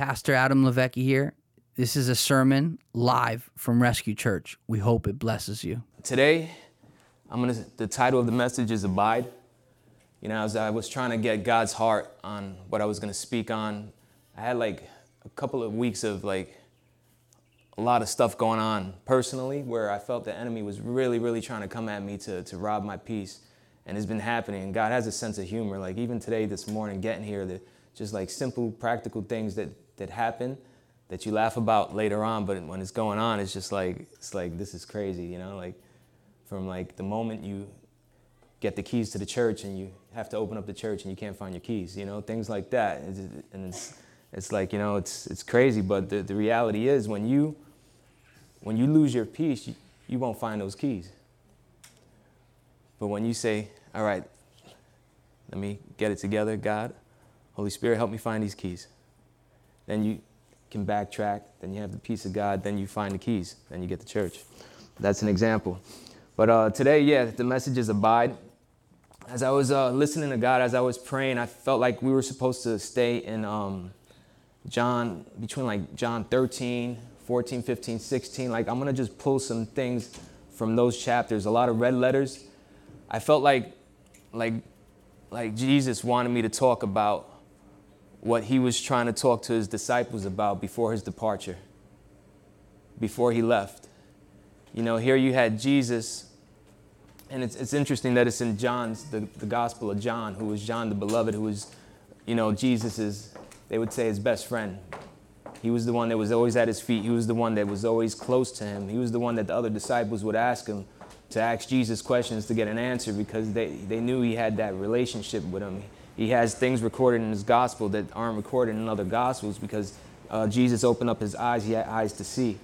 Pastor Adam Levecki here. This is a sermon live from Rescue Church. We hope it blesses you. Today, I'm gonna. The title of the message is "Abide." You know, as I was trying to get God's heart on what I was gonna speak on, I had like a couple of weeks of like a lot of stuff going on personally, where I felt the enemy was really, really trying to come at me to to rob my peace, and it's been happening. And God has a sense of humor. Like even today, this morning, getting here, the just like simple, practical things that that happen that you laugh about later on, but when it's going on, it's just like it's like this is crazy, you know, like from like the moment you get the keys to the church and you have to open up the church and you can't find your keys, you know, things like that. And it's it's like you know it's it's crazy, but the, the reality is when you when you lose your peace, you, you won't find those keys. But when you say, all right, let me get it together, God, Holy Spirit, help me find these keys. Then you can backtrack, then you have the peace of God, then you find the keys, then you get the church. That's an example. But uh, today, yeah, the message is abide. As I was uh, listening to God, as I was praying, I felt like we were supposed to stay in um, John, between like John 13, 14, 15, 16. Like, I'm going to just pull some things from those chapters, a lot of red letters. I felt like, like, like Jesus wanted me to talk about what he was trying to talk to his disciples about before his departure, before he left. You know, here you had Jesus, and it's, it's interesting that it's in John's, the, the Gospel of John, who was John the Beloved, who was, you know, Jesus's, they would say, his best friend. He was the one that was always at his feet. He was the one that was always close to him. He was the one that the other disciples would ask him to ask Jesus questions to get an answer because they, they knew he had that relationship with him he has things recorded in his gospel that aren't recorded in other gospels because uh, Jesus opened up his eyes, he had eyes to see.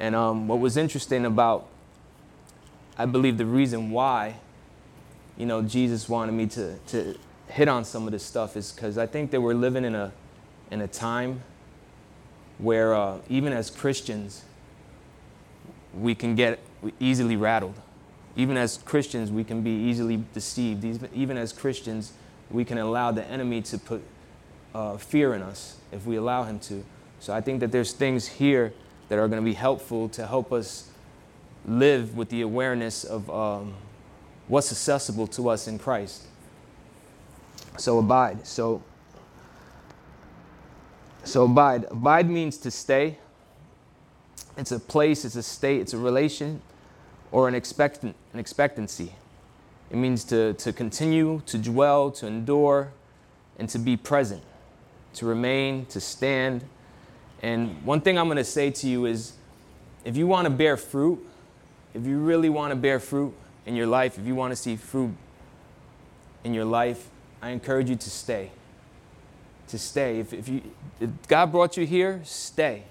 And um, what was interesting about, I believe the reason why, you know, Jesus wanted me to, to hit on some of this stuff is because I think that we're living in a, in a time where uh, even as Christians, we can get easily rattled. Even as Christians, we can be easily deceived. Even as Christians, we can allow the enemy to put uh, fear in us if we allow him to. So I think that there's things here that are going to be helpful to help us live with the awareness of um, what's accessible to us in Christ. So abide. So so abide. Abide means to stay. It's a place, it's a state, it's a relation, or an expectant an expectancy. It means to, to continue, to dwell, to endure, and to be present, to remain, to stand. And one thing I'm going to say to you is if you want to bear fruit, if you really want to bear fruit in your life, if you want to see fruit in your life, I encourage you to stay. To stay. If, if, you, if God brought you here, stay.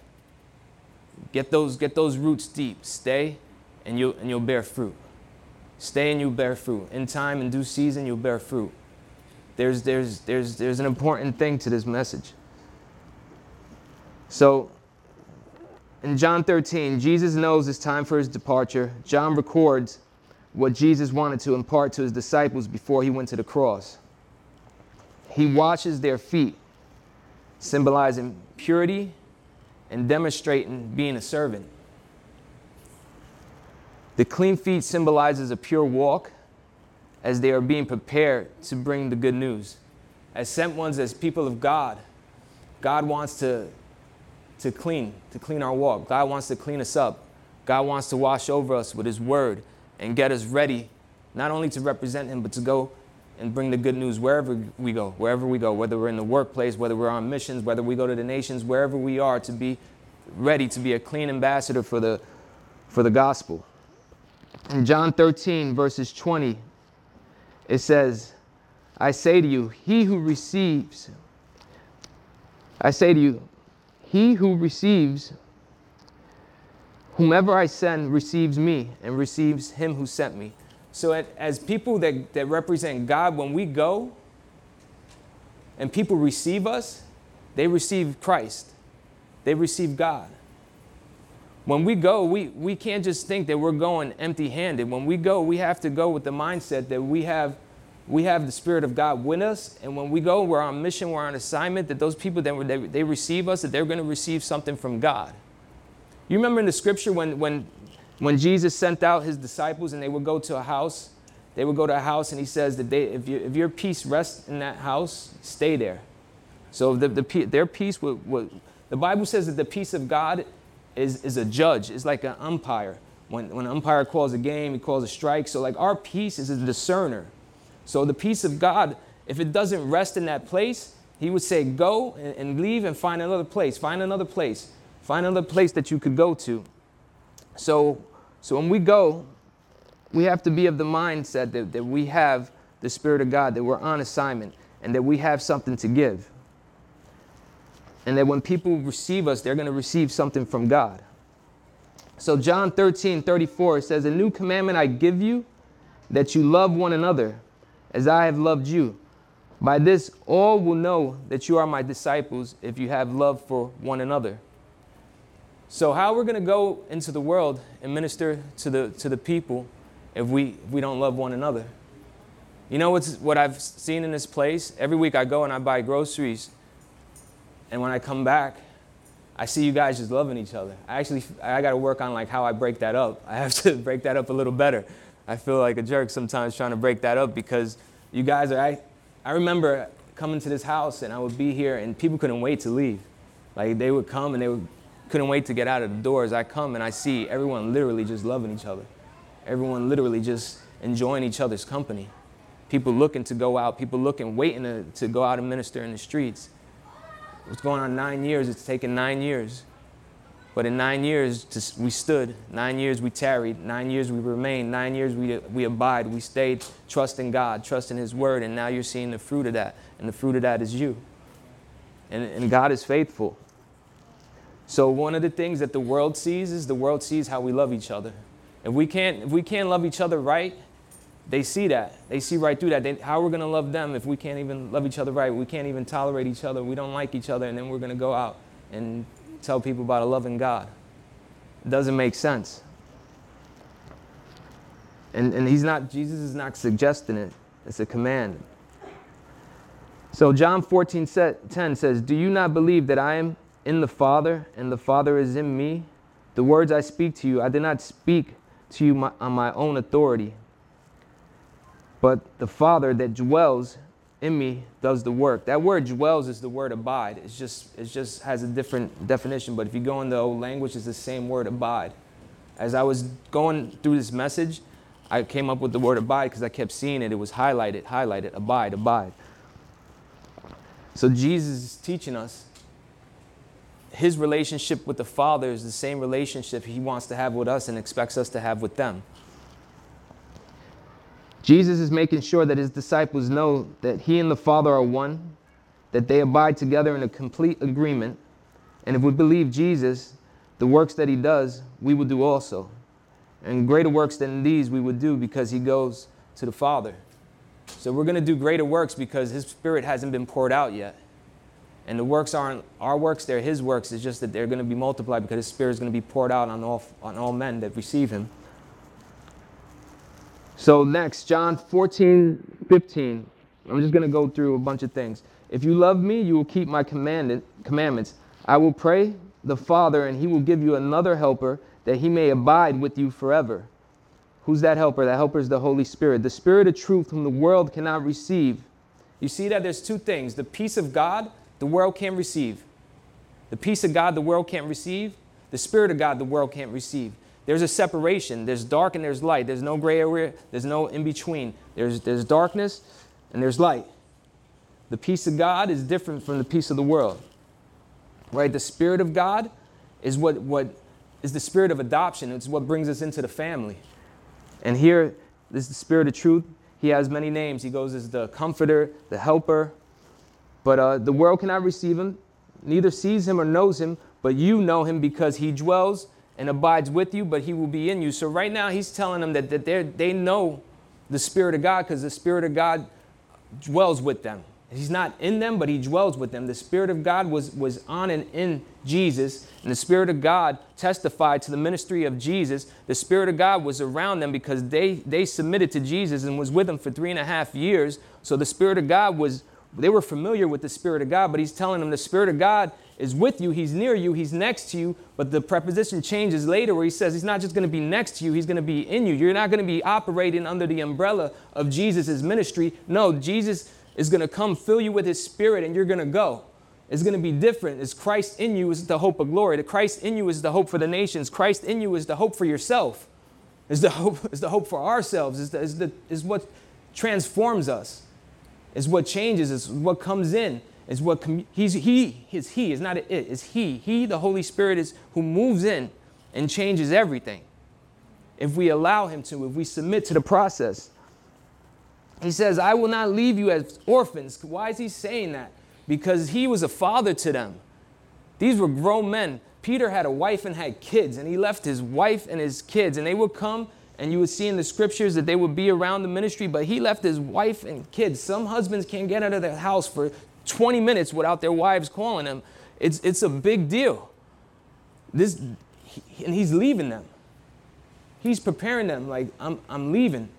Get those, get those roots deep. Stay, and you'll, and you'll bear fruit. Stay and you bear fruit. In time, in due season, you'll bear fruit. There's, there's, there's, there's an important thing to this message. So, in John 13, Jesus knows it's time for his departure. John records what Jesus wanted to impart to his disciples before he went to the cross. He washes their feet, symbolizing purity and demonstrating being a servant. The clean feet symbolizes a pure walk as they are being prepared to bring the good news. As sent ones, as people of God, God wants to, to clean, to clean our walk. God wants to clean us up. God wants to wash over us with His word and get us ready, not only to represent Him, but to go and bring the good news wherever we go, wherever we go, whether we're in the workplace, whether we're on missions, whether we go to the nations, wherever we are, to be ready to be a clean ambassador for the, for the gospel. In John 13, verses 20, it says, I say to you, he who receives, I say to you, he who receives, whomever I send receives me and receives him who sent me. So, as people that, that represent God, when we go and people receive us, they receive Christ, they receive God. When we go, we, we can't just think that we're going empty handed. When we go, we have to go with the mindset that we have we have the Spirit of God with us, and when we go, we're on mission, we're on assignment, that those people that they, they receive us, that they're going to receive something from God. You remember in the scripture when, when, when Jesus sent out his disciples and they would go to a house, they would go to a house and he says that they, if, you, if your peace rests in that house, stay there. So the, the, their peace would, would, the Bible says that the peace of God is, is a judge, it's like an umpire. When, when an umpire calls a game, he calls a strike. So, like, our peace is a discerner. So, the peace of God, if it doesn't rest in that place, he would say, Go and, and leave and find another place. Find another place. Find another place that you could go to. So, so when we go, we have to be of the mindset that, that we have the Spirit of God, that we're on assignment, and that we have something to give. And that when people receive us, they're going to receive something from God. So John 13, 34 says, A new commandment I give you, that you love one another as I have loved you. By this all will know that you are my disciples if you have love for one another. So how we're going to go into the world and minister to the to the people if we if we don't love one another? You know what's what I've seen in this place? Every week I go and I buy groceries. And when I come back, I see you guys just loving each other. I actually, I got to work on like how I break that up. I have to break that up a little better. I feel like a jerk sometimes trying to break that up because you guys are. I, I remember coming to this house and I would be here and people couldn't wait to leave. Like they would come and they would, couldn't wait to get out of the doors. I come and I see everyone literally just loving each other. Everyone literally just enjoying each other's company. People looking to go out. People looking, waiting to, to go out and minister in the streets. It's going on nine years. It's taken nine years. But in nine years, we stood. Nine years we tarried. Nine years we remained. Nine years we, we abide. We stayed trusting God, trusting His word. And now you're seeing the fruit of that. And the fruit of that is you. And, and God is faithful. So one of the things that the world sees is the world sees how we love each other. If we can't, if we can't love each other right, they see that. They see right through that. They, how are we going to love them if we can't even love each other right? We can't even tolerate each other. We don't like each other, and then we're going to go out and tell people about a loving God. It doesn't make sense. And, and he's not, Jesus is not suggesting it, it's a command. So John 14, 10 says, Do you not believe that I am in the Father and the Father is in me? The words I speak to you, I did not speak to you my, on my own authority but the Father that dwells in me does the work. That word dwells is the word abide. It's just it just has a different definition, but if you go in the old language, it's the same word abide. As I was going through this message, I came up with the word abide because I kept seeing it. It was highlighted, highlighted, abide, abide. So Jesus is teaching us his relationship with the Father is the same relationship he wants to have with us and expects us to have with them. Jesus is making sure that his disciples know that he and the Father are one, that they abide together in a complete agreement. And if we believe Jesus, the works that he does, we will do also. And greater works than these we would do because he goes to the Father. So we're going to do greater works because his spirit hasn't been poured out yet. And the works aren't our works, they're his works. It's just that they're going to be multiplied because his spirit is going to be poured out on all, on all men that receive him. So, next, John 14, 15. I'm just going to go through a bunch of things. If you love me, you will keep my commandments. I will pray the Father, and he will give you another helper that he may abide with you forever. Who's that helper? That helper is the Holy Spirit, the Spirit of truth whom the world cannot receive. You see that there's two things the peace of God, the world can't receive. The peace of God, the world can't receive. The Spirit of God, the world can't receive. There's a separation. There's dark and there's light. There's no gray area. There's no in between. There's, there's darkness and there's light. The peace of God is different from the peace of the world. Right? The Spirit of God is what, what is the spirit of adoption. It's what brings us into the family. And here, is the Spirit of truth. He has many names. He goes as the comforter, the helper. But uh, the world cannot receive him, neither sees him or knows him, but you know him because he dwells and abides with you, but he will be in you. So right now he's telling them that, that they know the Spirit of God because the Spirit of God dwells with them. He's not in them, but he dwells with them. The Spirit of God was, was on and in Jesus, and the Spirit of God testified to the ministry of Jesus. The Spirit of God was around them because they, they submitted to Jesus and was with them for three and a half years. So the Spirit of God was, they were familiar with the Spirit of God, but he's telling them the Spirit of God is with you, he's near you, he's next to you. But the preposition changes later where he says he's not just going to be next to you, he's going to be in you. You're not going to be operating under the umbrella of Jesus' ministry. No, Jesus is going to come fill you with his spirit and you're going to go. It's going to be different. It's Christ in you is the hope of glory. The Christ in you is the hope for the nations. Christ in you is the hope for yourself. Is the hope is the hope for ourselves. Is the, is the is what transforms us. Is what changes. Is what comes in. Is what com- he's he is he is not it. Is he he the Holy Spirit is who moves in and changes everything. If we allow him to, if we submit to the process. He says, I will not leave you as orphans. Why is he saying that? Because he was a father to them. These were grown men. Peter had a wife and had kids, and he left his wife and his kids, and they would come, and you would see in the scriptures that they would be around the ministry, but he left his wife and kids. Some husbands can't get out of their house for 20 minutes without their wives calling them. It's, it's a big deal. This, and he's leaving them. He's preparing them, like, I'm, I'm leaving.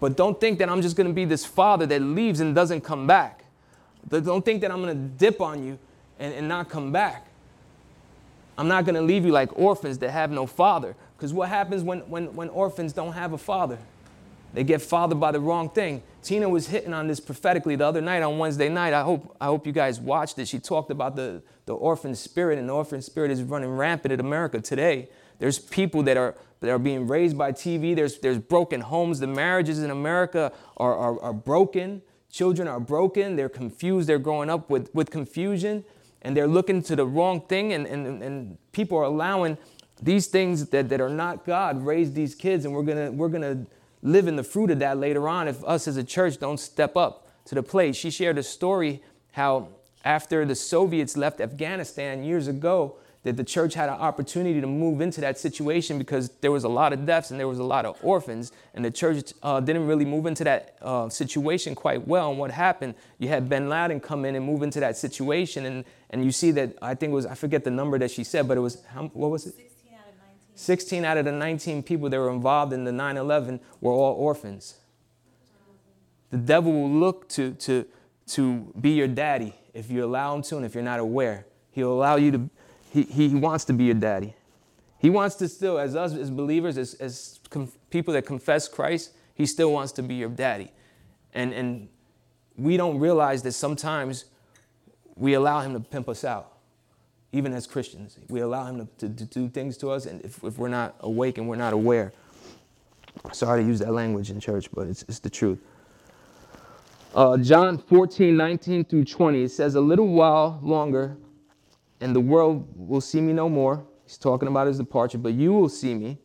But don't think that I'm just to be this father that leaves and doesn't come back. Don't think that I'm to dip on you and, and not come back. I'm not to leave you like orphans that have no father. Because what happens when, when, when orphans don't have a father? They get fathered by the wrong thing. Tina was hitting on this prophetically the other night on Wednesday night. I hope, I hope you guys watched it. She talked about the, the orphan spirit, and the orphan spirit is running rampant in America today. There's people that are that are being raised by TV. There's, there's broken homes. The marriages in America are, are, are broken. Children are broken. They're confused. They're growing up with, with confusion and they're looking to the wrong thing. And, and, and people are allowing these things that, that are not God raise these kids. And we're going we're going to live in the fruit of that later on if us as a church don't step up to the plate. She shared a story how after the Soviets left Afghanistan years ago, that the church had an opportunity to move into that situation because there was a lot of deaths and there was a lot of orphans, and the church uh, didn't really move into that uh, situation quite well. And what happened? You had Bin Laden come in and move into that situation, and and you see that I think it was I forget the number that she said, but it was how, what was it? 16 out of 19. 16 out of the 19 people that were involved in the 9/11 were all orphans. The devil will look to to to be your daddy if you allow him to, and if you're not aware, he'll allow you to he, he wants to be your daddy. He wants to still, as us as believers, as, as com- people that confess Christ, he still wants to be your daddy. And, and we don't realize that sometimes we allow him to pimp us out, even as Christians. We allow him to, to, to do things to us, and if, if we're not awake and we're not aware. Sorry to use that language in church, but it's, it's the truth. Uh, John 14, 19 through 20, it says, A little while longer and the world will see me no more. He's talking about his departure, but you will see me.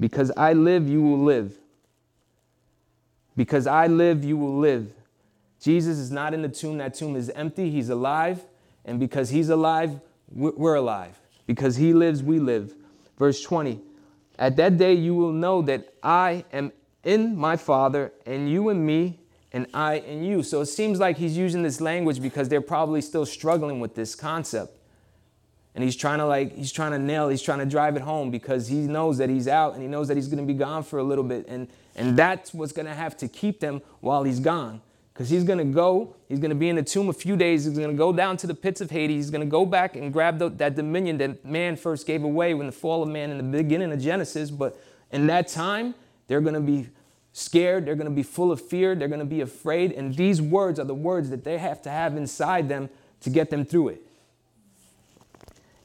Because I live, you will live. Because I live, you will live. Jesus is not in the tomb. That tomb is empty. He's alive. And because he's alive, we're alive. Because he lives, we live. Verse 20 At that day, you will know that I am in my Father, and you in me, and I in you. So it seems like he's using this language because they're probably still struggling with this concept and he's trying to like he's trying to nail he's trying to drive it home because he knows that he's out and he knows that he's going to be gone for a little bit and and that's what's going to have to keep them while he's gone because he's going to go he's going to be in the tomb a few days. He's going to go down to the pits of hades. He's going to go back and grab the, that dominion that man first gave away when the fall of man in the beginning of genesis. But in that time they're going to be scared. They're going to be full of fear. They're going to be afraid. And these words are the words that they have to have inside them to get them through it.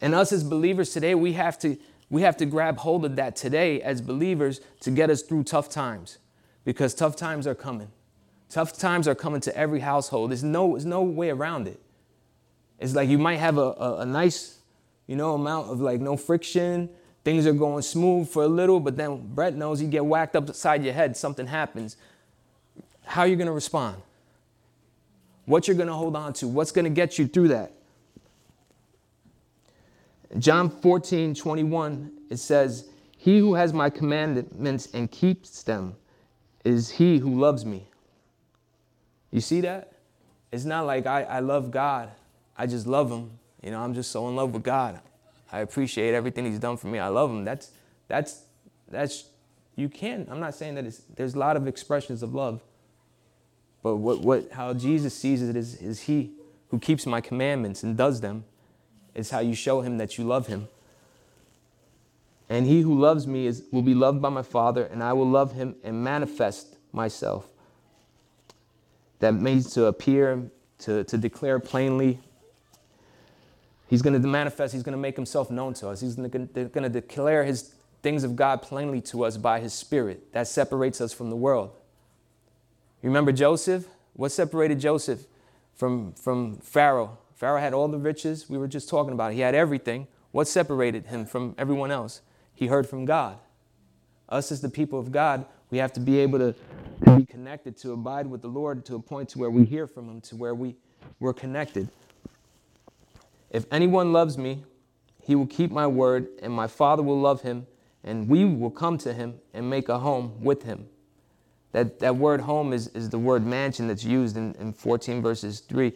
And us as believers today, we have to we have to grab hold of that today as believers to get us through tough times. Because tough times are coming. Tough times are coming to every household. There's no, there's no way around it. It's like you might have a, a, a nice, you know, amount of like no friction. Things are going smooth for a little, but then Brett knows you get whacked upside your head, something happens. How are you going to respond? What you're going to hold on to? What's going to get you through that? John 14, 21, it says, He who has my commandments and keeps them is he who loves me. You see that? it's not like I, I love God. I just love him. You know, I'm just so in love with God. I appreciate everything he's done for me. I love him. That's that's that's you can. I'm not saying that it's there's a lot of expressions of love. But what, what how Jesus sees it is, is he who keeps my commandments and does them is how you show him that you love him. And he who loves me is, will be loved by my Father, and I will love him and manifest myself. That means to appear, to, to declare plainly. He's going to manifest, he's going to make himself known to us. He's going to declare his things of God plainly to us by his Spirit. That separates us from the world. You remember Joseph? What separated Joseph from, from Pharaoh? Pharaoh had all the riches. We were just talking about. He had everything. What separated him from everyone else? He heard from God. Us as the people of God, we have to be able to, be connected, to abide with the Lord to a point to where we hear from him, to where we, we're connected. If anyone loves me, he will keep my word, and my Father will love him, and we will come to him and make a home with him. That, that word home is, is the word mansion that's used in, in 14 verses 3.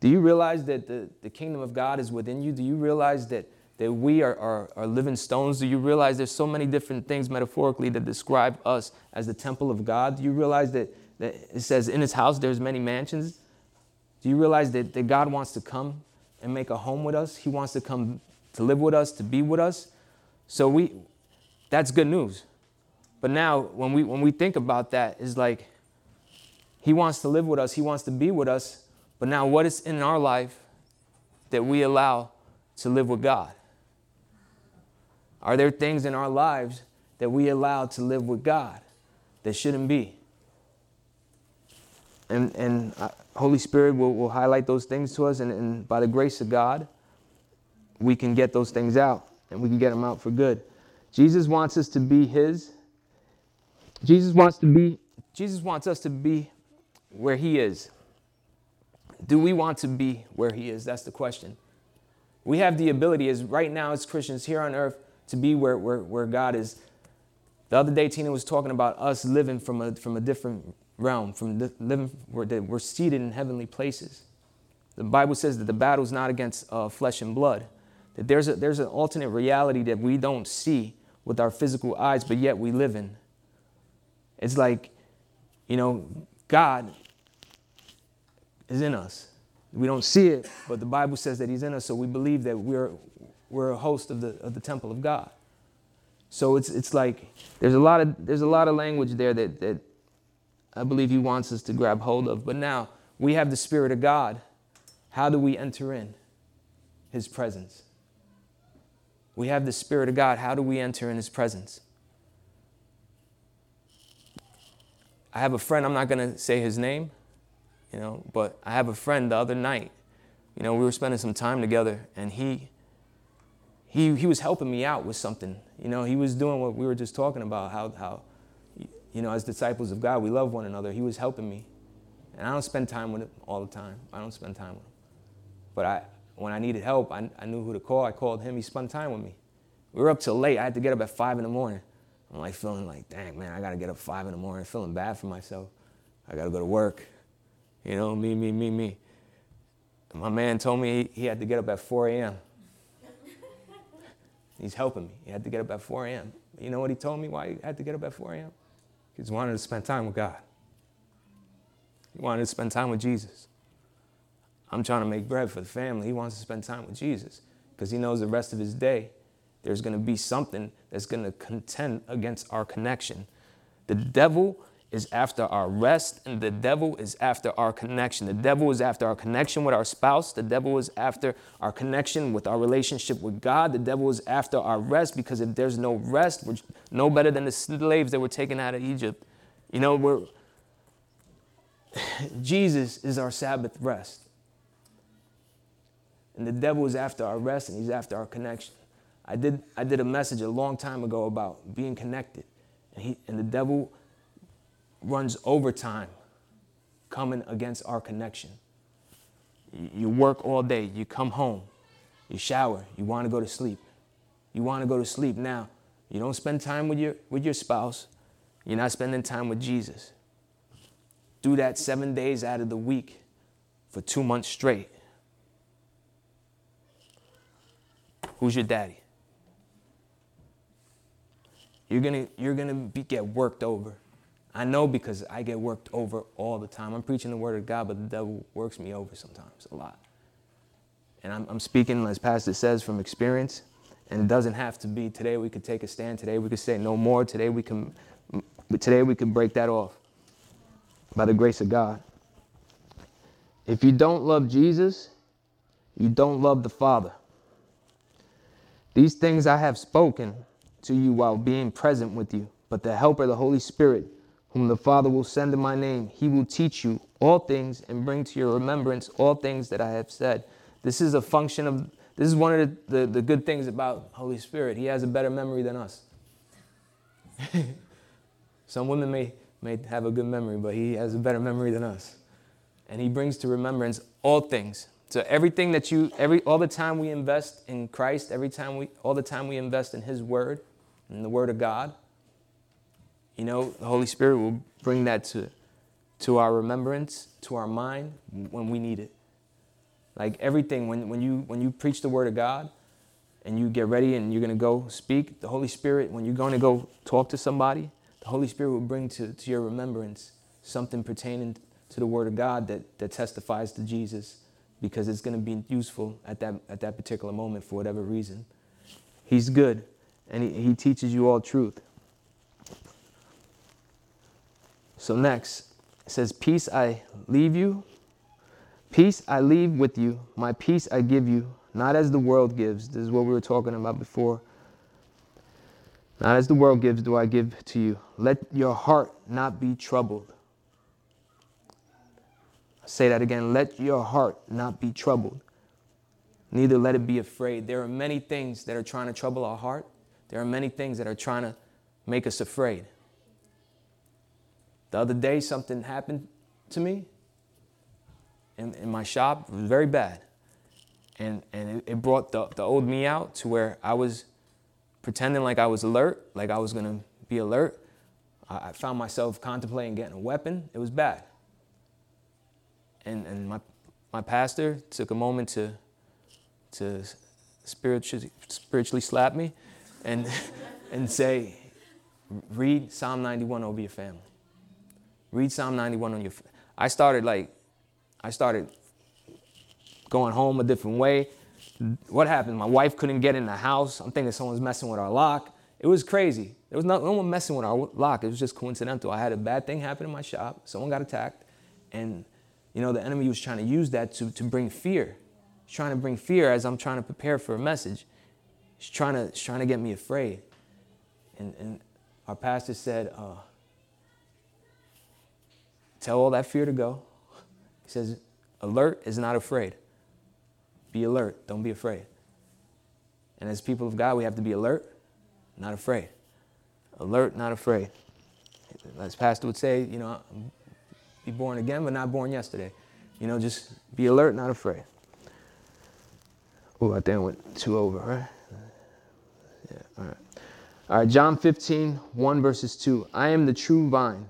Do you realize that the, the kingdom of God is within you? Do you realize that, that we are, are, are living stones? Do you realize there's so many different things metaphorically that describe us as the temple of God? Do you realize that, that it says in his house there's many mansions? Do you realize that, that God wants to come and make a home with us? He wants to come to live with us, to be with us. So we that's good news. But now, when we, when we think about that, is like He wants to live with us, He wants to be with us. But now, what is in our life that we allow to live with God? Are there things in our lives that we allow to live with God that shouldn't be? And, and uh, Holy Spirit will, will highlight those things to us, and, and by the grace of God, we can get those things out, and we can get them out for good. Jesus wants us to be His Jesus wants to be Jesus wants us to be where he is. Do we want to be where he is? That's the question. We have the ability as right now as Christians here on earth to be where, where, where God is. The other day, Tina was talking about us living from a, from a different realm, from the, living where we're seated in heavenly places. The Bible says that the battle is not against uh, flesh and blood, that there's, a, there's an alternate reality that we don't see with our physical eyes, but yet we live in. It's like, you know, God is in us. We don't see it, but the Bible says that He's in us, so we believe that we're, we're a host of the, of the temple of God. So it's, it's like there's a lot of there's a lot of language there that, that I believe he wants us to grab hold of. But now we have the Spirit of God. How do we enter in his presence? We have the Spirit of God. How do we enter in his presence? I have a friend, I'm not going to say his name, you know, but I have a friend the other night. You know, we were spending some time together and he he he was helping me out with something. You know, he was doing what we were just talking about how how you know, as disciples of God, we love one another. He was helping me. And I don't spend time with him all the time. I don't spend time with him. But I when I needed help, I, I knew who to call. I called him. He spent time with me. We were up till late. I had to get up at five in the morning. I'm like feeling like, dang, man, I gotta get up five in the morning, feeling bad for myself. I gotta go to work. You know, me, me, me, me. And my man told me he, he had to get up at 4 a.m. He's helping me. He had to get up at 4 a.m. You know what he told me why he had to get up at 4 a.m.? He wanted to spend time with God. He wanted to spend time with Jesus. I'm trying to make bread for the family. He wants to spend time with Jesus because he knows the rest of his day there's going to be something that's going to contend against our connection. The devil is after our rest, and the devil is after our connection. The devil is after our connection with our spouse. The devil is after our connection with our relationship with God. The devil is after our rest because if there's no rest, we're no better than the slaves that were taken out of Egypt. You know, we're Jesus is our Sabbath rest. And the devil is after our rest and he's after our connection. I did, I did a message a long time ago about being connected. And, he, and the devil runs overtime coming against our connection. You, work all day, you come home, you shower, you want to go to sleep. You want to go to sleep now. You don't spend time with your, with your spouse, you're not spending time with Jesus. Do that seven days out of the week for two months straight. Who's your daddy? You're gonna, you're gonna be, get worked over. I know because I get worked over all the time. I'm preaching the word of God, but the devil works me over sometimes a lot. And I'm, I'm speaking, as Pastor says, from experience. And it doesn't have to be today we could take a stand. Today we could say no more. Today we can, today we can break that off by the grace of God. If you don't love Jesus, you don't love the Father. These things I have spoken to you while being present with you, but the Helper, the Holy Spirit, whom the Father will send in my name, he will teach you all things and bring to your remembrance all things that I have said. This is a function of, this is one of the, the, the good things about Holy Spirit. He has a better memory than us. Some women may, may have a good memory, but he has a better memory than us. And he brings to remembrance all things. So everything that you, every, all the time we invest in Christ, every time we, all the time we invest in his word, in the word of God, you know, the Holy Spirit will bring that to, to our remembrance, to our mind when we need it. Like everything, when, when, you, when you preach the word of God and you get ready and you're going to go speak, the Holy Spirit, when you're going to go talk to somebody, the Holy Spirit will bring to, to your remembrance something pertaining to the word of God that, that testifies to Jesus because it's going to be useful at that, at that particular moment for whatever reason. He's good and he, he teaches you all truth. So, next, it says, Peace I leave you, peace I leave with you, my peace I give you, not as the world gives. This is what we were talking about before. Not as the world gives, do I give to you. Let your heart not be troubled. I say that again. Let your heart not be troubled. Neither let it be afraid. There are many things that are trying to trouble our heart. There are many things that are trying to make us afraid. The other day, something happened to me in, in my shop. It was very bad. And, and it, it brought the, the old me out to where I was pretending like I was alert, like I was to be alert. I, I found myself contemplating getting a weapon. It was bad. And, and my, my pastor took a moment to, to spiritually, spiritually slap me and, and say, read Psalm 91 over your family. Read Psalm 91 on your. I started like, I started going home a different way. What happened? My wife couldn't get in the house. I'm thinking someone's messing with our lock. It was crazy. There was no, no one messing with our lock. It was just coincidental. I had a bad thing happen in my shop. Someone got attacked. And, you know, the enemy was trying to use that to, to bring fear. He's trying to bring fear as I'm trying to prepare for a message. He's trying to, he's trying to get me afraid. And, and our pastor said, uh, Tell all that fear to go. He says, alert is not afraid. Be alert. Don't be afraid. And as people of God, we have to be alert, not afraid. Alert, not afraid. As Pastor would say, you know, be born again, but not born yesterday. You know, just be alert, not afraid. Oh, I think I went two over, right? Yeah, all right. All right, John 15, 1 verses 2. I am the true vine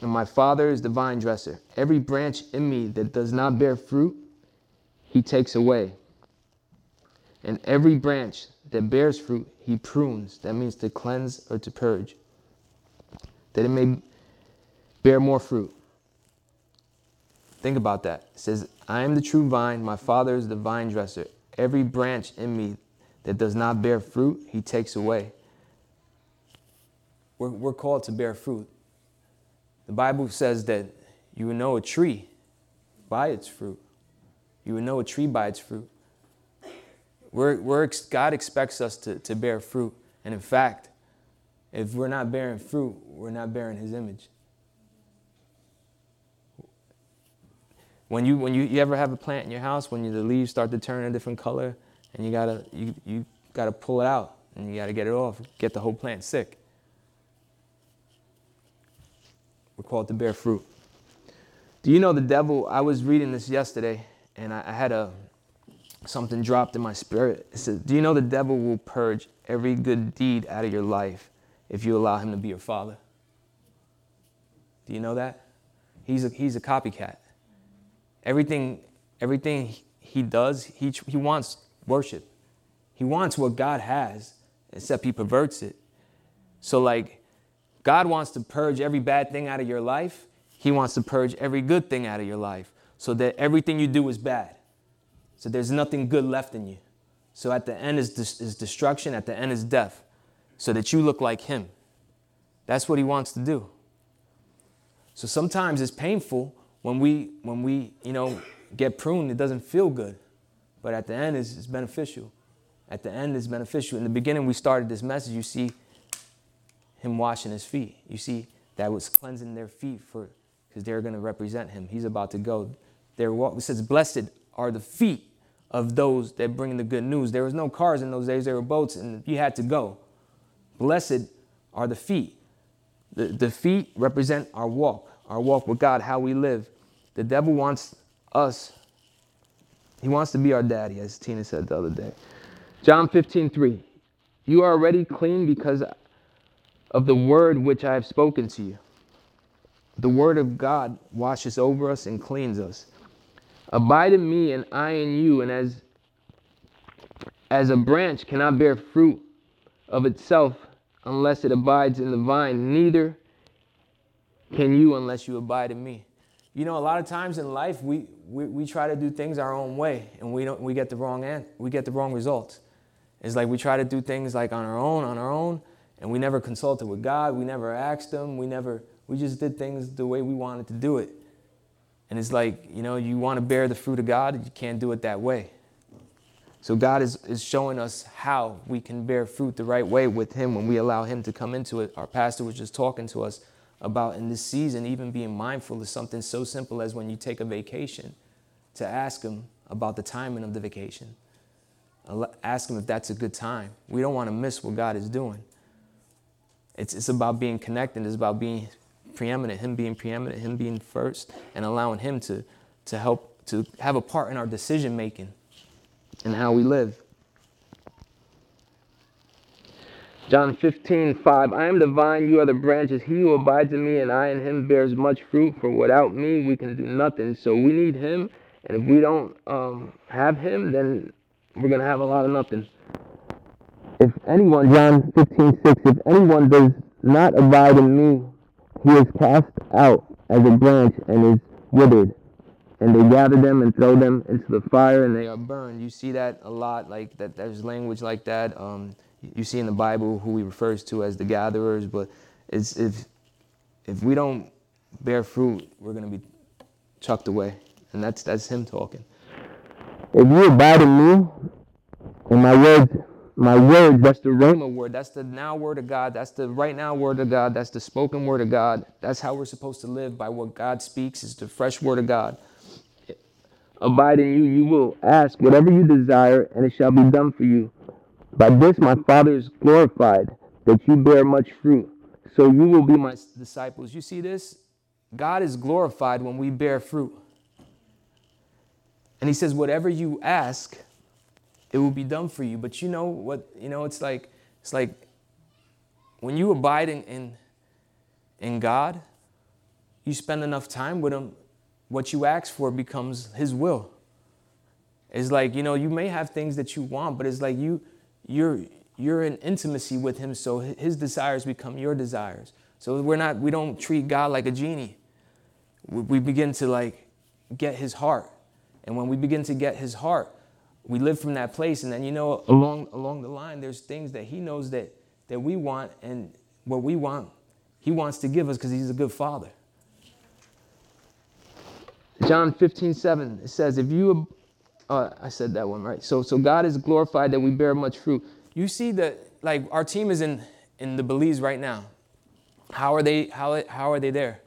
and my Father is the vine dresser. Every branch in me that does not bear fruit, he takes away. And every branch that bears fruit, he prunes. That means to cleanse or to purge, that it may bear more fruit. Think about that. It says, I am the true vine, my Father is the vine dresser. Every branch in me that does not bear fruit, he takes away. We're, we're called to bear fruit. The Bible says that you will know a tree by its fruit. You will know a tree by its fruit. We're, we're, God expects us to, to bear fruit. And in fact, if we're not bearing fruit, we're not bearing his image. When you, when you, you ever have a plant in your house, when you, the leaves start to turn a different color, and you gotta, you, you gotta pull it out, and you gotta get it off, get the whole plant sick. We're called to bear fruit. Do you know the devil? I was reading this yesterday and I, I had a something dropped in my spirit. It says, Do you know the devil will purge every good deed out of your life if you allow him to be your father? Do you know that? He's a, he's a copycat. Everything, everything he does, he, he wants worship. He wants what God has, except he perverts it. So, like, God wants to purge every bad thing out of your life. He wants to purge every good thing out of your life so that everything you do is bad. So there's nothing good left in you. So at the end is, is destruction, at the end is death, so that you look like Him. That's what He wants to do. So sometimes it's painful when we, when we you know, get pruned, it doesn't feel good. But at the end, it's, it's beneficial. At the end, it's beneficial. In the beginning, we started this message. You see him washing his feet. You see that was cleansing their feet for because they're going to represent him. He's about to go. There it says, "Blessed are the feet of those that bring the good news." There was no cars in those days; there were boats, and you had to go. Blessed are the feet. The, the feet represent our walk, our walk with God, how we live. The devil wants us. He wants to be our daddy, as Tina said the other day. John 15, 3. You are already clean because of the word which I have spoken to you. The word of God washes over us and cleans us. Abide in me and I in you, and as as a branch cannot bear fruit of itself unless it abides in the vine, neither can you unless you abide in me. You know, a lot of times in life we, we, we try to do things our own way and we don't we get the wrong end, we get the wrong results. It's like we try to do things like on our own, on our own, and we never consulted with God. We never asked Him. We never, we just did things the way we wanted to do it. And it's like, you know, you want to bear the fruit of God, you can't do it that way. So God is, is showing us how we can bear fruit the right way with Him when we allow Him to come into it. Our pastor was just talking to us about in this season, even being mindful of something so simple as when you take a vacation, to ask Him about the timing of the vacation. Ask Him if that's a good time. We don't want to miss what God is doing. It's, it's about being connected. It's about being preeminent, Him being preeminent, Him being first, and allowing Him to, to help, to have a part in our decision making and how we live. John 15, 5. I am the vine, you are the branches. He who abides in me and I in him bears much fruit, for without me we can do nothing. So we need him, and if we don't um, have him, then we're going to have a lot of nothing if anyone, John 15, 6, if anyone does not abide in me, he is cast out as a branch and is withered. And they gather them and throw them into the fire and they are burned. You see that a lot, like that there's language like that. Um, you see in the Bible who he refers to as the gatherers, but it's if if we don't bear fruit, we're gonna be chucked away. And that's that's him talking. If you abide in me, and my words my word, that's the Rhema word. That's the now word of God. That's the right now word of God. That's the spoken word of God. That's how we're supposed to live by what God speaks, is the fresh word of God. Abide in you, you will ask whatever you desire, and it shall be done for you. By this my Father is glorified, that you bear much fruit. So you will be my disciples. You see this? God is glorified when we bear fruit. And he says, whatever you ask, it will be done for you. But you know what, you know, it's like, it's like when you abide in, in, in God, you spend enough time with Him, what you ask for becomes His will. It's like, you know, you may have things that you want, but it's like you, you're, you're in intimacy with Him, so His desires become your desires. So we're not, we don't treat God like a genie. We begin to like get His heart. And when we begin to get His heart, we live from that place. And then you know along along the line there's things that he knows that that we want and what we want he wants to give us because he's a good father. John 15 7 it says if you uh, i said that one right. So so god is glorified that we bear much fruit. You see that like our team is in in the belize right now. How are they how, how are they there?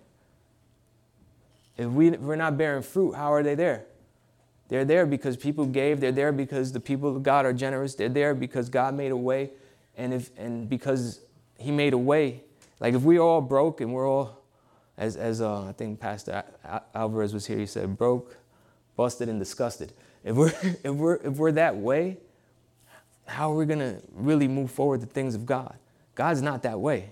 If we, if we're not bearing fruit how are they there they're there because people gave. They're there because the people of God are generous. They're there because God made a way. And, if, and because He made a way, like if we're all broke and we're all, as, as uh, I think Pastor Alvarez was here, he said, broke, busted, and disgusted. If we're, if we're, if we're that way, how are we going to really move forward the things of God? God's not that way.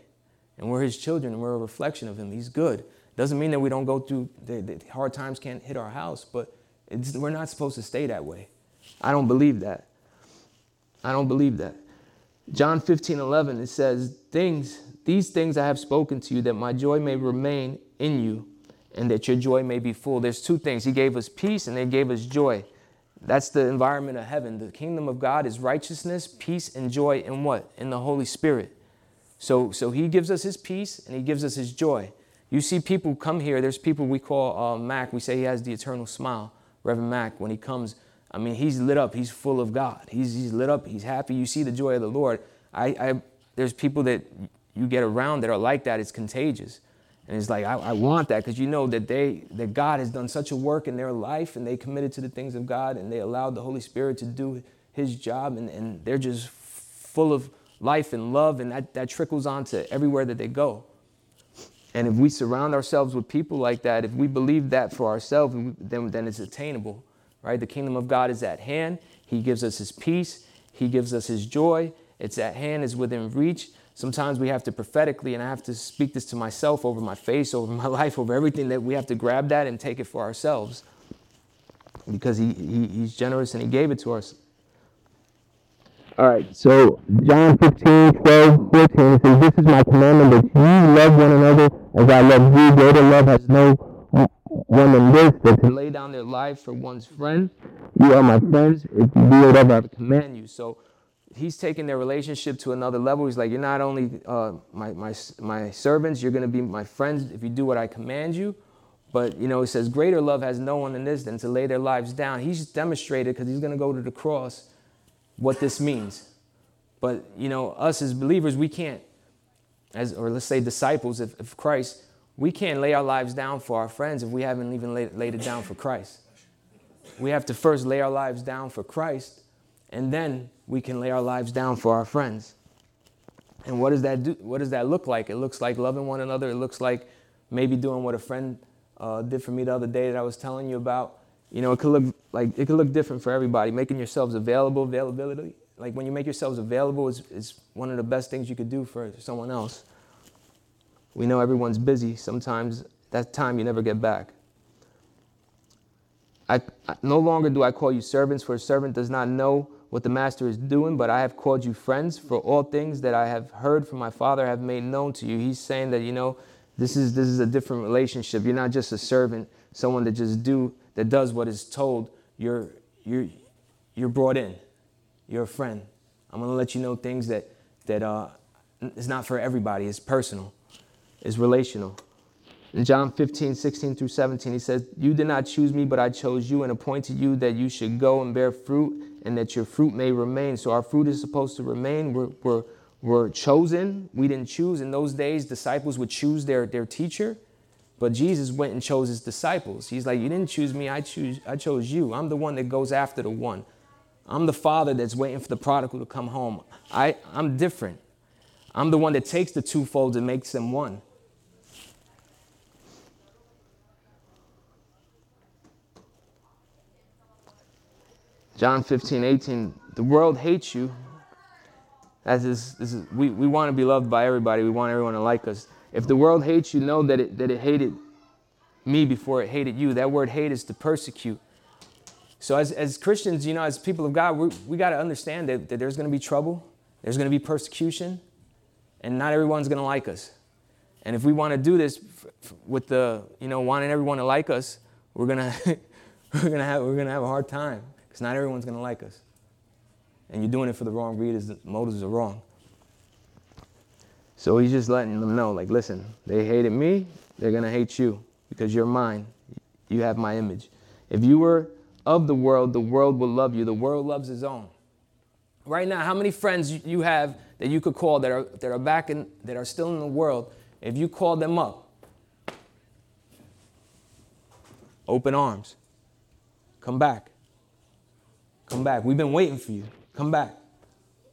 And we're His children and we're a reflection of Him. He's good. Doesn't mean that we don't go through, the, the hard times can't hit our house, but It's, we're not supposed to stay that way. I don't believe that. I don't believe that. John 15, 11, it says, Things, these things I have spoken to you, that my joy may remain in you, and that your joy may be full. There's two things. He gave us peace and he gave us joy. That's the environment of heaven. The kingdom of God is righteousness, peace, and joy in what? In the Holy Spirit. So, so he gives us his peace and he gives us his joy. You see people come here. There's people we call uh, Mac. We say he has the eternal smile. Reverend Mac, when he comes, I mean, he's lit up. He's full of God. He's, he's lit up. He's happy. You see the joy of the Lord. I, I, there's people that you get around that are like that. It's contagious. And it's like, I, I want that because you know that they that God has done such a work in their life and they committed to the things of God and they allowed the Holy Spirit to do his job and, and they're just full of life and love and that, that trickles on to everywhere that they go. And if we surround ourselves with people like that, if we believe that for ourselves, then, then it's attainable right? The kingdom of God is at hand. He gives us his peace, he gives us his joy. It's at hand, it's within reach. Sometimes we have to prophetically, and I have to speak this to myself over my face, over my life, over everything, that we have to grab that and take it for ourselves because he, he, he's generous and he gave it to us. All right, so John 15, 12, 14 it says, This is my commandment that you love one another as I love you. Greater love has no one in this that to lay down their life for one's friend. You are my friends if you do whatever I command you. So he's taking their relationship to another level. He's like, you're not only uh, my, my, my servants, you're going to be my friends if you do what I command you. But, you know, he says, greater love has no one in this than to lay their lives down. He's demonstrated, because he's going to go to the cross, what this means. But, you know, us as believers, we can't, as or let's say disciples of, of Christ, we can't lay our lives down for our friends if we haven't even laid, laid it down for Christ. We have to first lay our lives down for Christ, and then we can lay our lives down for our friends. And what does that do? What does that look like? It looks like loving one another. It looks like maybe doing what a friend uh, did for me the other day that I was telling you about. You know, it could look like it could look different for everybody. Making yourselves available, availability. Like when you make yourselves available is, is one of the best things you could do for someone else. We know everyone's busy. Sometimes that time you never get back. I, no longer do I call you servants, for a servant does not know what the master is doing, but I have called you friends, for all things that I have heard from my Father have made known to you. He's saying that, you know, this is, this is a different relationship. You're not just a servant, someone that just do, that does what is told. You're, you're, you're brought in. You're a friend. I'm to let you know things that, that uh, is not for everybody. It's personal It's relational. In John 15, 16 through 17, he says, You did not choose me, but I chose you and appointed you that you should go and bear fruit and that your fruit may remain. So our fruit is supposed to remain. We're, we're, we're chosen. We didn't choose. In those days, disciples would choose their, their teacher, but Jesus went and chose his disciples. He's like, You didn't choose me, I, choose, I chose you. I'm the one that goes after the one. I'm the father that's waiting for the prodigal to come home. I, I'm different. I'm the one that takes the twofold and makes them one. John 15, 18, the world hates you. As is, this is, we, we want to be loved by everybody. We want everyone to like us. If the world hates you, know that it, that it hated me before it hated you. That word hate is to persecute. So as, as Christians, you know, as people of God, we, we got to understand that, that there's going to be trouble. There's going to be persecution. And not everyone's going to like us. And if we want to do this with the, you know, wanting everyone to like us, we're going to, we're to have, we're going to have a hard time because not everyone's going to like us. And you're doing it for the wrong reasons, the motives are wrong. So he's just letting them know, like, listen, they hated me, they're going to hate you because you're mine. You have my image. If you were of the world, the world will love you. The world loves its own. Right now, how many friends you have that you could call that are, that are back in, that are still in the world, if you call them up, open arms, come back. Come back. We've been waiting for you. Come back.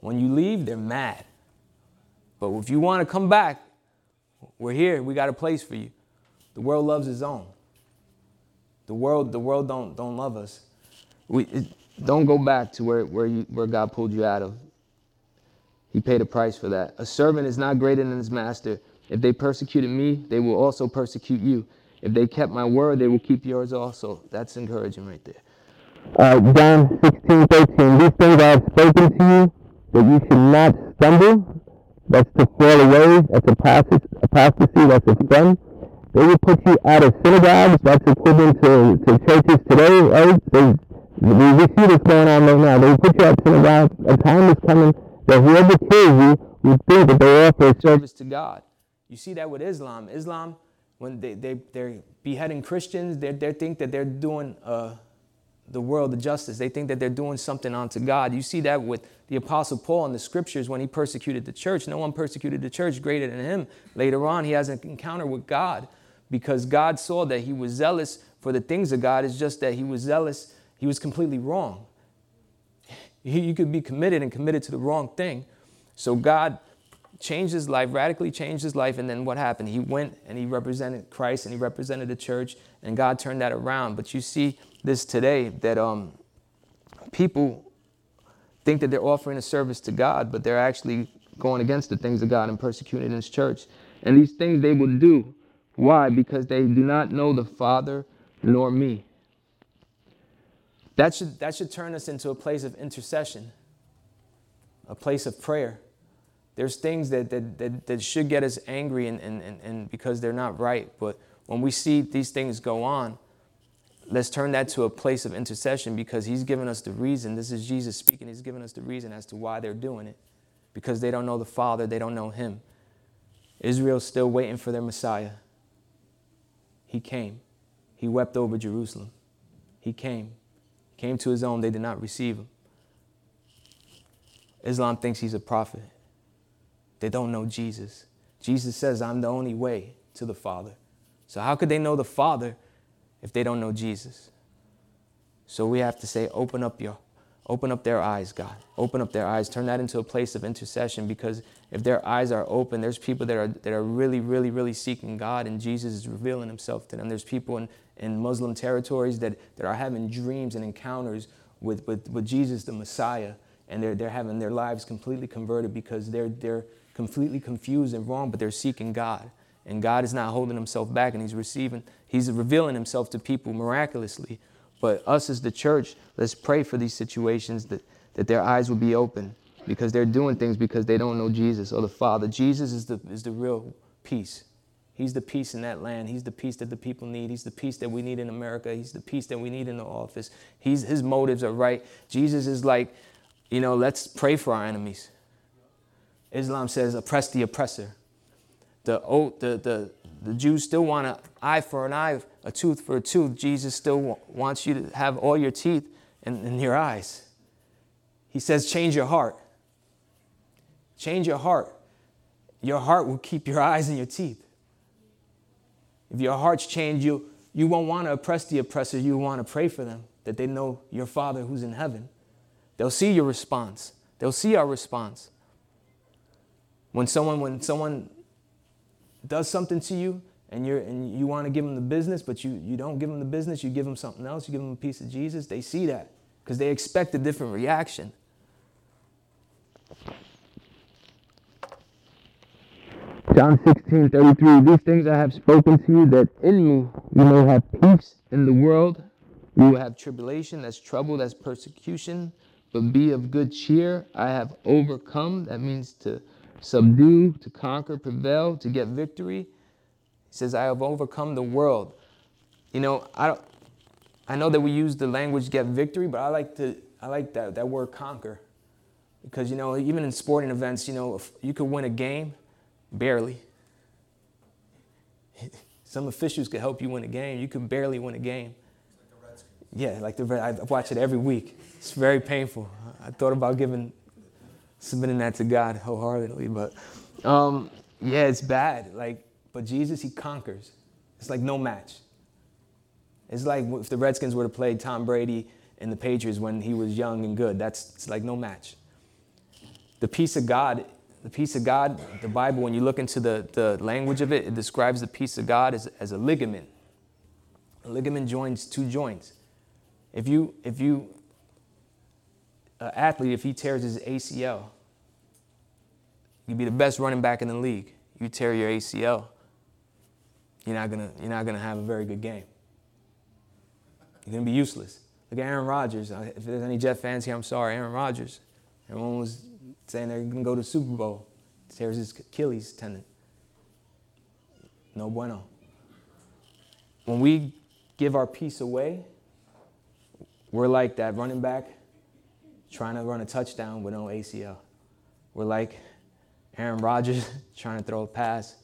When you leave, they're mad. But if you want to come back, we're here. We got a place for you. The world loves its own. The world, the world don't, don't love us. We, it, don't go back to where, where, you, where God pulled you out of. He paid a price for that. A servant is not greater than his master. If they persecuted me, they will also persecute you. If they kept my word, they will keep yours also. That's encouraging right there. Uh, John 16, 13. These things I have spoken to you, that you should not stumble. That's to fall away. That's apostasy. apostasy that's a sin. They will put you out of synagogues. That's equivalent to, to churches today, right? They, we, we see this going on right now. They will put you out of synagogues. A time is coming that whoever kills you will think that they offer service to God. You see that with Islam. Islam, when they, they, they're beheading Christians, they, they think that they're doing uh, the world the justice. They think that they're doing something unto God. You see that with the Apostle Paul in the scriptures when he persecuted the church. No one persecuted the church greater than him. Later on, he has an encounter with God because God saw that he was zealous for the things of God. It's just that he was zealous, he was completely wrong. You could be committed and committed to the wrong thing. So God changed his life, radically changed his life. And then what happened? He went and he represented Christ and he represented the church, and God turned that around. But you see this today that um, people think that they're offering a service to God, but they're actually going against the things of God and persecuting his church. And these things they will do. Why? Because they do not know the Father nor me. That should, that should turn us into a place of intercession, a place of prayer there's things that, that, that, that should get us angry and, and, and, and because they're not right. But when we see these things go on, let's turn that to a place of intercession because he's given us the reason. This is Jesus speaking. He's given us the reason as to why they're doing it. Because they don't know the Father, they don't know him. Israel's still waiting for their Messiah. He came. He wept over Jerusalem. He came. Came to his own, they did not receive him. Islam thinks he's a prophet. They don't know Jesus. Jesus says, I'm the only way to the Father. So, how could they know the Father if they don't know Jesus? So, we have to say, open up your Open up their eyes, God. Open up their eyes. Turn that into a place of intercession because if their eyes are open, there's people that are, that are really, really, really seeking God and Jesus is revealing himself to them. There's people in, in Muslim territories that, that are having dreams and encounters with, with, with Jesus, the Messiah, and they're, they're having their lives completely converted because they're, they're, completely confused and wrong, but they're seeking God. And God is not holding himself back and he's receiving, he's revealing himself to people miraculously. But us as the church, let's pray for these situations that, that their eyes will be open because they're doing things because they don't know Jesus or the Father. Jesus is the, is the real peace. He's the peace in that land. He's the peace that the people need. He's the peace that we need in America. He's the peace that we need in the office. He's, his motives are right. Jesus is like, you know, let's pray for our enemies. Islam says oppress the oppressor. The, oh, the, the, the Jews still want an eye for an eye, a tooth for a tooth. Jesus still wants you to have all your teeth in, in your eyes. He says, change your heart. Change your heart. Your heart will keep your eyes and your teeth. If your heart's changed, you, you won't want to oppress the oppressor. You want to pray for them, that they know your Father who's in heaven. They'll see your response. They'll see our response. When someone, when someone does something to you and, you're, and you want to give them the business, but you, you don't give them the business, you give them something else, you give them a piece of Jesus, they see that because they expect a different reaction. John 16, 33, these things I have spoken to you, that in me you may have peace in the world. You will have tribulation, that's trouble, that's persecution, but be of good cheer. I have overcome. That means to subdue, to conquer, prevail, to get victory. He says, I have overcome the world. You know, I, I know that we use the language get victory, but I like, to, I like that, that word conquer. Because, you know, even in sporting events, you know, you could win a game barely. Some officials could help you win a game. You could barely win a game. yeah, like the I watch it every week. It's very painful. I thought about giving submitting that to God wholeheartedly. But um, yeah, it's bad. Like, but Jesus, he conquers. It's like no match. It's like if the Redskins were to play Tom Brady and the Patriots when he was young and good. That's it's like no match. The peace of God, the peace of God, the Bible, when you look into the, the language of it, it describes the peace of God as, as a ligament. A ligament joins two joints. If you if you an athlete, if he tears his ACL, you'd be the best running back in the league. You tear your ACL, you're not gonna, you're not gonna have a very good game. You're gonna be useless. Look at Aaron Rodgers. Uh, if there's any Jet fans here, I'm sorry, Aaron Rodgers. Everyone was saying they're going to go to the Super Bowl. Tears his Achilles tendon. No bueno. When we give our peace away, we're like that running back trying to run a touchdown with no ACL. We're like Aaron Rodgers trying to throw a pass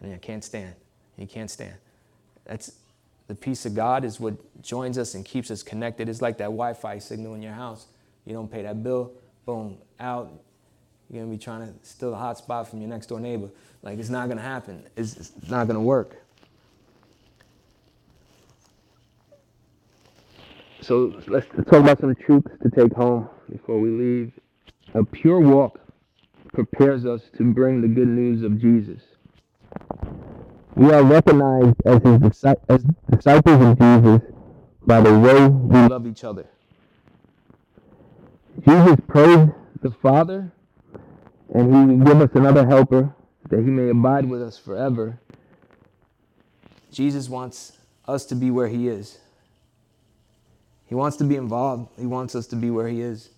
and I can't stand. He can't stand. That's the peace of God is what joins us and keeps us connected. It's like that Wi-Fi signal in your house. You don't pay that bill, boom, out. You're gonna be trying to steal a hotspot from your next door neighbor. Like it's not gonna happen. It's, it's not gonna work. So let's talk about some truths to take home before we leave. A pure walk prepares us to bring the good news of Jesus. We are recognized as his as disciples of Jesus by the way we love each other. Jesus prayed the Father, and he will give us another helper that he may abide with us forever. Jesus wants us to be where he is. He wants to be involved. He wants us to be where He is.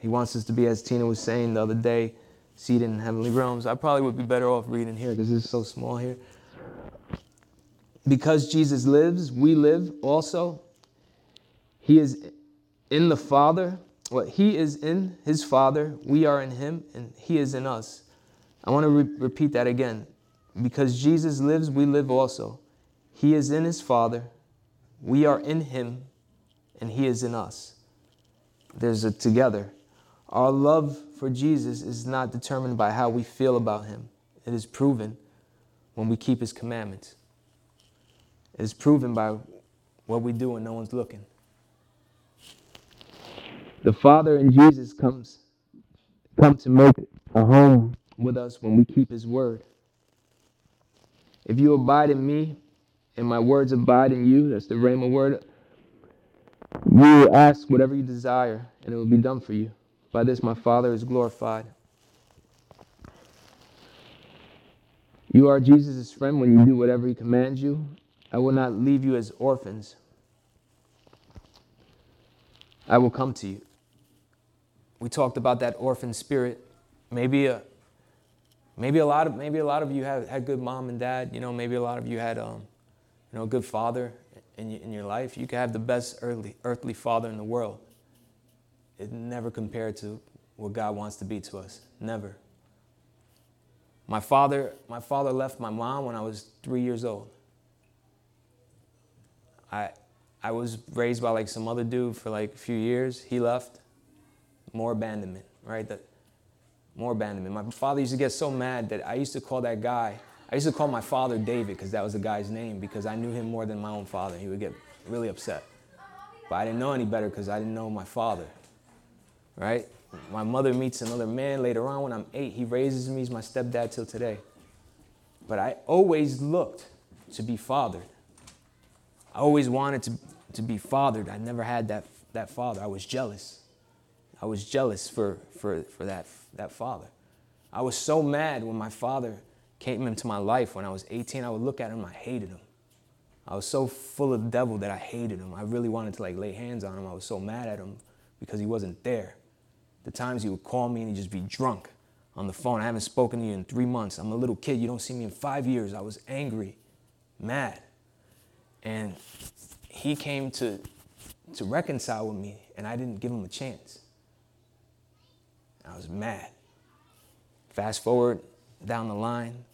He wants us to be, as Tina was saying the other day, seated in heavenly realms. I probably would be better off reading here because it's so small here. Because Jesus lives, we live also. He is in the Father. What He is in His Father, we are in Him, and He is in us. I want to re- repeat that again. Because Jesus lives, we live also. He is in His Father, we are in Him, and He is in us. There's a together. Our love for Jesus is not determined by how we feel about Him, it is proven when we keep His commandments. It is proven by what we do when no one's looking. The Father in Jesus comes come to make a home with us when we keep his word. If you abide in me and my words abide in you, that's the Rhema word, you will ask whatever you desire, and it will be done for you. By this my Father is glorified. You are Jesus' friend when you do whatever he commands you. I will not leave you as orphans. I will come to you. We talked about that orphan spirit. Maybe a maybe a lot of maybe a lot of you have had good mom and dad, you know, maybe a lot of you had um, you know, a good father in, in your life, you could have the best earthly, earthly father in the world. It never compared to what God wants to be to us. Never. My father, my father left my mom when I was three years old. I, I was raised by like some other dude for like a few years. He left. More abandonment, right? The, more abandonment. My father used to get so mad that I used to call that guy I used to call my father David because that was the guy's name because I knew him more than my own father. He would get really upset. But I didn't know any better because I didn't know my father. Right? My mother meets another man later on when I'm eight. He raises me. He's my stepdad till today. But I always looked to be fathered. I always wanted to, to be fathered. I never had that, that father. I was jealous. I was jealous for, for, for that, that father. I was so mad when my father came into my life when I was 18, I would look at him, I hated him. I was so full of the devil that I hated him. I really wanted to like lay hands on him. I was so mad at him because he wasn't there. The times he would call me and he'd just be drunk on the phone. I haven't spoken to you in three months. I'm a little kid. You don't see me in five years. I was angry, mad. And he came to, to reconcile with me, and I didn't give him a chance. I was mad. Fast forward down the line,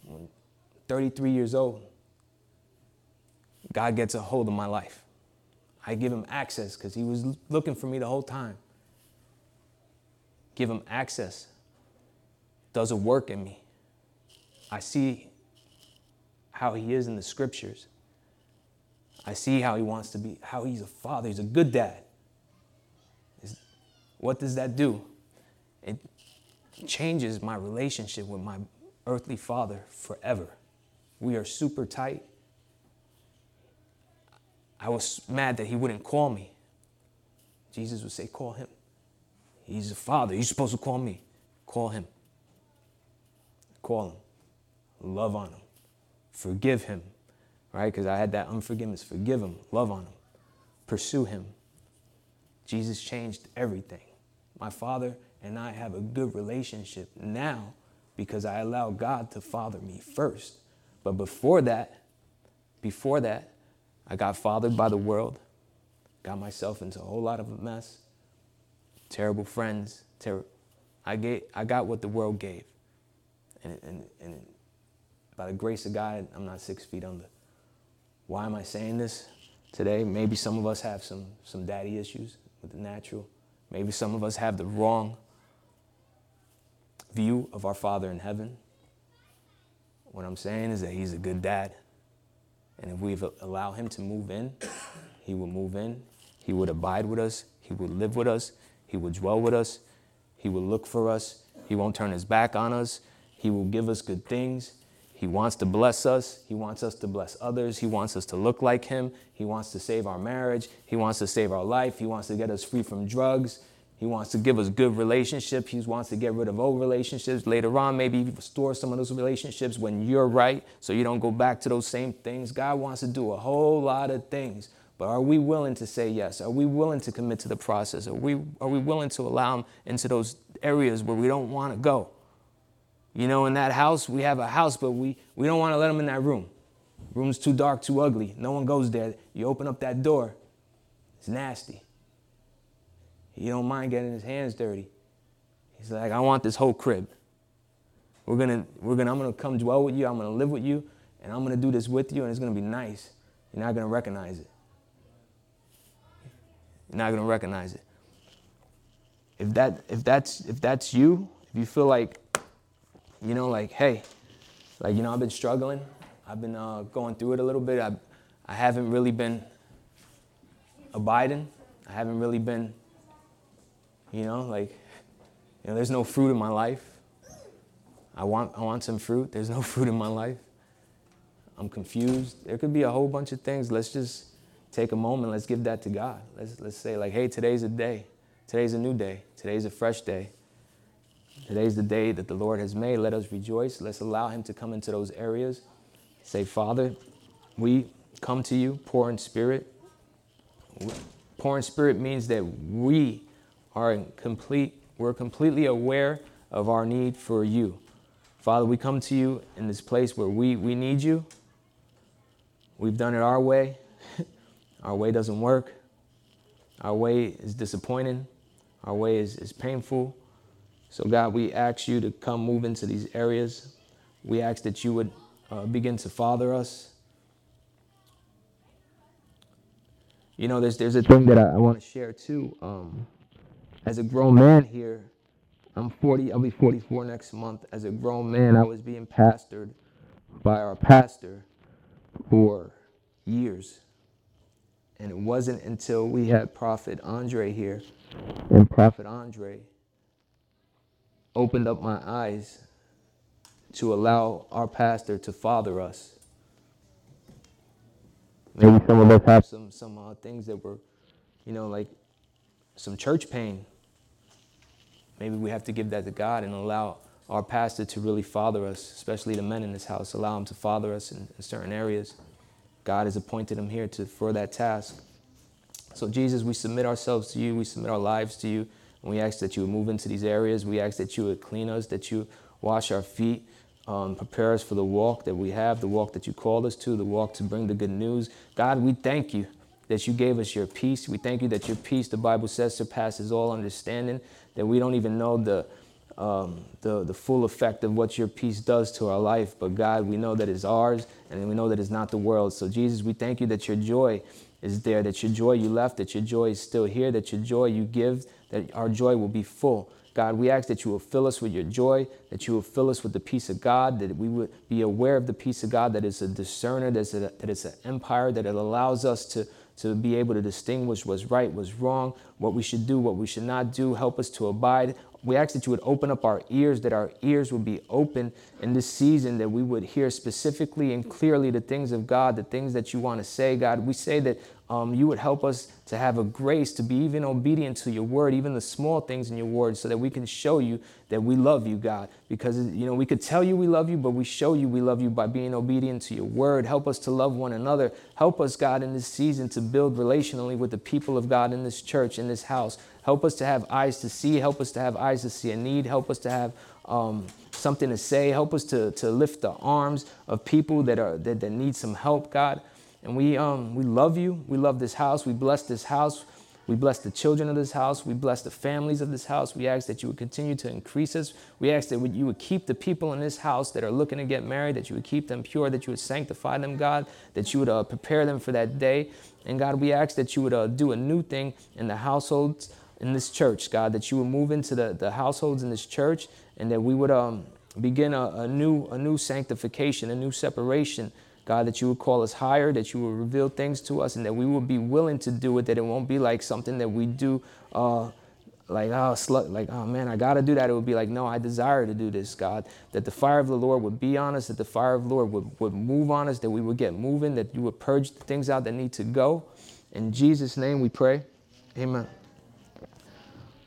33 years old, God gets a hold of my life. I give him access because he was looking for me the whole time. Give him access. Does a work in me. I see how he is in the scriptures. I see how he wants to be, how he's a father. He's a good dad. What does that do? Changes my relationship with my earthly father forever. We are super tight. I was mad that he wouldn't call me. Jesus would say, Call him. He's a father. You're supposed to call me. Call him. Call him. Love on him. Forgive him. Right? Because I had that unforgiveness. Forgive him. Love on him. Pursue him. Jesus changed everything. My father and I have a good relationship now because I allow God to father me first. But before that, before that, I got fathered by the world, got myself into a whole lot of a mess, terrible friends, ter- I, get, I got what the world gave. And, and, and by the grace of God, I'm not six feet under. Why am I saying this today? Maybe some of us have some, some daddy issues with the natural. Maybe some of us have the wrong view of our Father in heaven. What I'm saying is that He's a good dad. And if we allow Him to move in, He will move in. He would abide with us. He would live with us. He would dwell with us. He will look for us. He won't turn His back on us. He will give us good things. He wants to bless us. He wants us to bless others. He wants us to look like Him. He wants to save our marriage. He wants to save our life. He wants to get us free from drugs. He wants to give us good relationships. He wants to get rid of old relationships. Later on, maybe restore some of those relationships when you're right so you don't go back to those same things. God wants to do a whole lot of things. But are we willing to say yes? Are we willing to commit to the process? Are we, are we willing to allow Him into those areas where we don't want to go? You know, in that house, we have a house, but we, we don't want to let Him in that room. Room's too dark, too ugly. No one goes there. You open up that door, it's nasty. He don't mind getting his hands dirty. He's like, I want this whole crib. We're gonna, we're gonna, I'm gonna come dwell with you, I'm gonna live with you, and I'm gonna do this with you, and it's gonna be nice. You're not gonna recognize it. You're not gonna recognize it. If that, if that's, if that's you, if you feel like, you know, like, hey, like, you know, I've been struggling, I've been uh, going through it a little bit. I, I haven't really been abiding. I haven't really been you know, like, you know, there's no fruit in my life. I want, I want some fruit. There's no fruit in my life. I'm confused. There could be a whole bunch of things. Let's just take a moment. Let's give that to God. Let's, let's say, like, hey, today's a day. Today's a new day. Today's a fresh day. Today's the day that the Lord has made. Let us rejoice. Let's allow Him to come into those areas. Say, Father, we come to you, poor in spirit. Poor in spirit means that we are complete, we're completely aware of our need for you. Father, we come to you in this place where we, we need you. We've done it our way. our way doesn't work. Our way is disappointing. Our way is, is painful. So, God, we ask you to come move into these areas. We ask that you would uh, begin to father us. You know, there's, there's a thing that I, I want to share too. Um, as a grown man here, I'm 40, I'll be 44 next month. As a grown man, I was being pastored by our pastor for years. And it wasn't until we had Prophet Andre here, and Prophet Andre opened up my eyes to allow our pastor to father us. Maybe some of us have some some uh, things that were, you know, like some church pain Maybe we have to give that to God and allow our pastor to really father us, especially the men in this house, allow him to father us in, in certain areas. God has appointed him here to, for that task. So, Jesus, we submit ourselves to you, we submit our lives to you, and we ask that you would move into these areas. We ask that you would clean us, that you wash our feet, um, prepare us for the walk that we have, the walk that you called us to, the walk to bring the good news. God, we thank you that you gave us your peace. We thank you that your peace, the Bible says, surpasses all understanding that we don't even know the, um, the, the full effect of what your peace does to our life. But God, we know that it's ours and we know that it's not the world. So, Jesus, we thank you that your joy is there, that your joy you left, that your joy is still here, that your joy you give, that our joy will be full. God, we ask that you will fill us with your joy, that you will fill us with the peace of God, that we would be aware of the peace of God, that it's a discerner, that it's, a, that it's an empire, that it allows us to to be able to distinguish what's right, what's wrong, what we should do, what we should not do. Help us to abide. We ask that you would open up our ears, that our ears would be open in this season, that we would hear specifically and clearly the things of God, the things that you want to say, God. We say that um, you would help us to have a grace to be even obedient to your word, even the small things in your word, so that we can show you that we love you, God. Because, you know, we could tell you we love you, but we show you we love you by being obedient to your word. Help us to love one another. Help us, God, in this season to build relationally with the people of God in this church, in this house. Help us to have eyes to see. Help us to have eyes to see a need. Help us to have um, something to say. Help us to, to lift the arms of people that, are, that, that need some help, God. And we, um, we love you. We love this house. We bless this house. We bless the children of this house. We bless the families of this house. We ask that you would continue to increase us. We ask that you would keep the people in this house that are looking to get married, that you would keep them pure, that you would sanctify them, God, that you would uh, prepare them for that day. And God, we ask that you would uh, do a new thing in the households in this church, God, that you would move into the, the households in this church and that we would um, begin a, a, new, a new sanctification, a new separation God, that you would call us higher, that you would reveal things to us, and that we would be willing to do it, that it won't be like something that we do, uh, like, oh, slut, like, oh man, I got to do that. It would be like, no, I desire to do this, God. That the fire of the Lord would be on us, that the fire of the Lord would, would move on us, that we would get moving, that you would purge the things out that need to go. In Jesus' name we pray. Amen.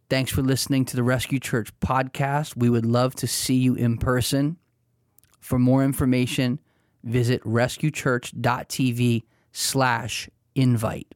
Thanks for listening to the Rescue Church podcast. We would love to see you in person. For more information, visit rescuechurch.tv slash invite.